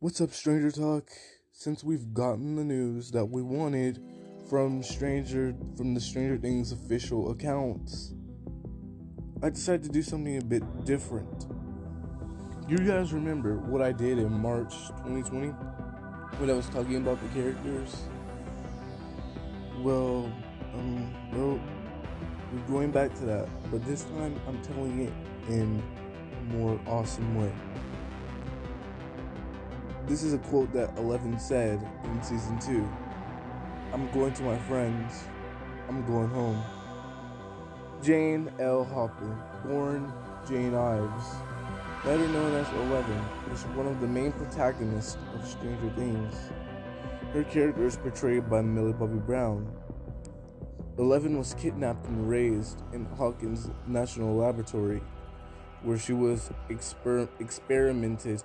What's up, Stranger Talk? Since we've gotten the news that we wanted from Stranger from the Stranger Things official accounts, I decided to do something a bit different. You guys remember what I did in March 2020 when I was talking about the characters? Well, um, well, we're going back to that, but this time I'm telling it in a more awesome way. This is a quote that Eleven said in season two. I'm going to my friends. I'm going home. Jane L. Hopper, born Jane Ives, better known as Eleven, is one of the main protagonists of Stranger Things. Her character is portrayed by Millie Bobby Brown. Eleven was kidnapped and raised in Hawkins National Laboratory, where she was exper- experimented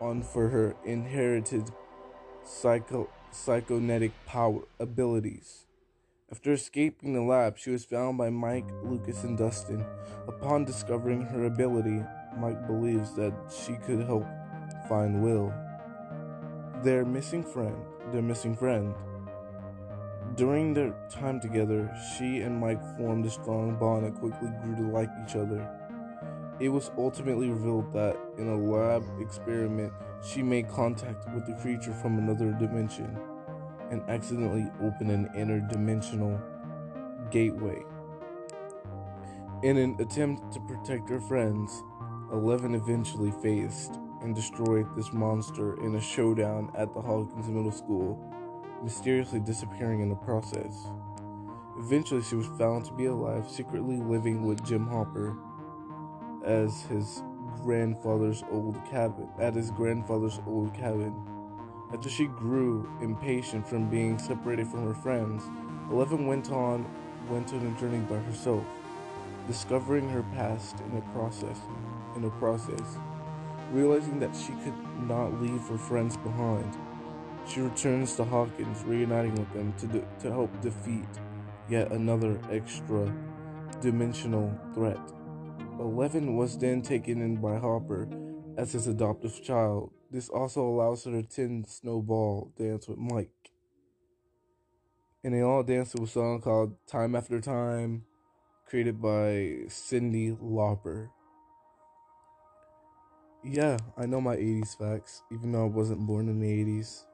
on for her inherited psycho- psychonetic power abilities. After escaping the lab, she was found by Mike, Lucas, and Dustin. Upon discovering her ability, Mike believes that she could help find Will, their missing friend. Their missing friend. During their time together, she and Mike formed a strong bond and quickly grew to like each other. It was ultimately revealed that in a lab experiment, she made contact with a creature from another dimension and accidentally opened an interdimensional gateway. In an attempt to protect her friends, Eleven eventually faced and destroyed this monster in a showdown at the Hawkins Middle School, mysteriously disappearing in the process. Eventually, she was found to be alive, secretly living with Jim Hopper as his grandfather's old cabin at his grandfather's old cabin. After she grew impatient from being separated from her friends, Eleven went on went on a journey by herself, discovering her past in a process in a process. Realizing that she could not leave her friends behind, she returns to Hawkins, reuniting with them to, de- to help defeat yet another extra dimensional threat. Eleven was then taken in by Hopper as his adoptive child. This also allows her to attend Snowball Dance with Mike. And they all dance to a song called Time After Time, created by Cyndi Lauper. Yeah, I know my 80s facts, even though I wasn't born in the 80s.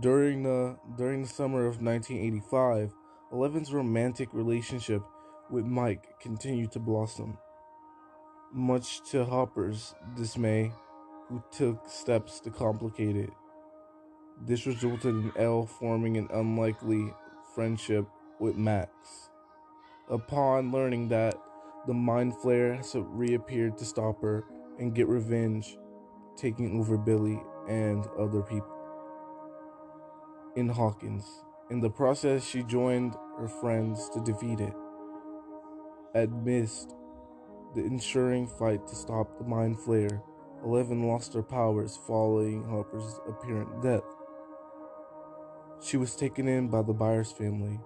During the during the summer of 1985, Eleven's romantic relationship with Mike continued to blossom much to Hopper's dismay, who took steps to complicate it. This resulted in El forming an unlikely friendship with Max. Upon learning that the Mind Flayer has reappeared to stop her and get revenge, taking over Billy and other people in Hawkins. In the process, she joined her friends to defeat it. Amidst the ensuring fight to stop the Mind Flayer, Eleven lost her powers following Hopper's apparent death. She was taken in by the Byers family.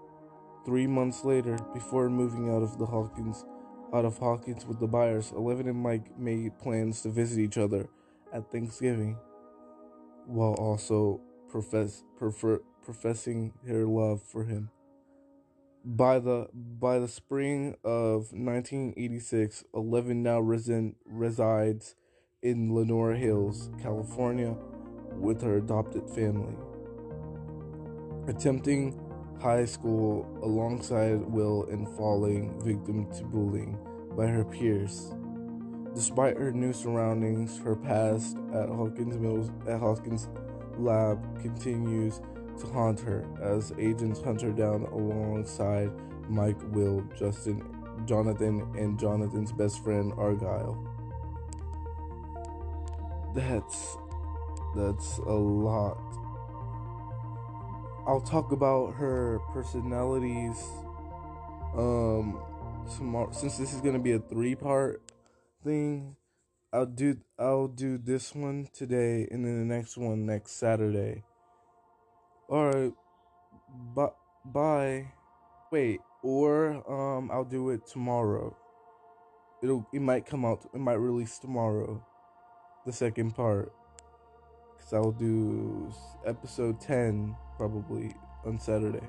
Three months later, before moving out of the Hawkins, out of Hawkins with the Byers, Eleven and Mike made plans to visit each other at Thanksgiving, while also profess, prefer, professing her love for him. By the by the spring of 1986, Eleven now resen, resides in Lenora Hills, California, with her adopted family. Attempting high school alongside Will and falling victim to bullying by her peers. Despite her new surroundings, her past at Hawkins Mills at Hawkins Lab continues to haunt her as agents hunt her down alongside Mike, Will, Justin, Jonathan, and Jonathan's best friend Argyle. That's that's a lot. I'll talk about her personalities um tomorrow since this is going to be a 3 part thing. I'll do I'll do this one today and then the next one next Saturday. Alright. But bye. Wait, or um I'll do it tomorrow. It'll it might come out it might release tomorrow. The second part. Cuz I'll do episode 10 probably on Saturday.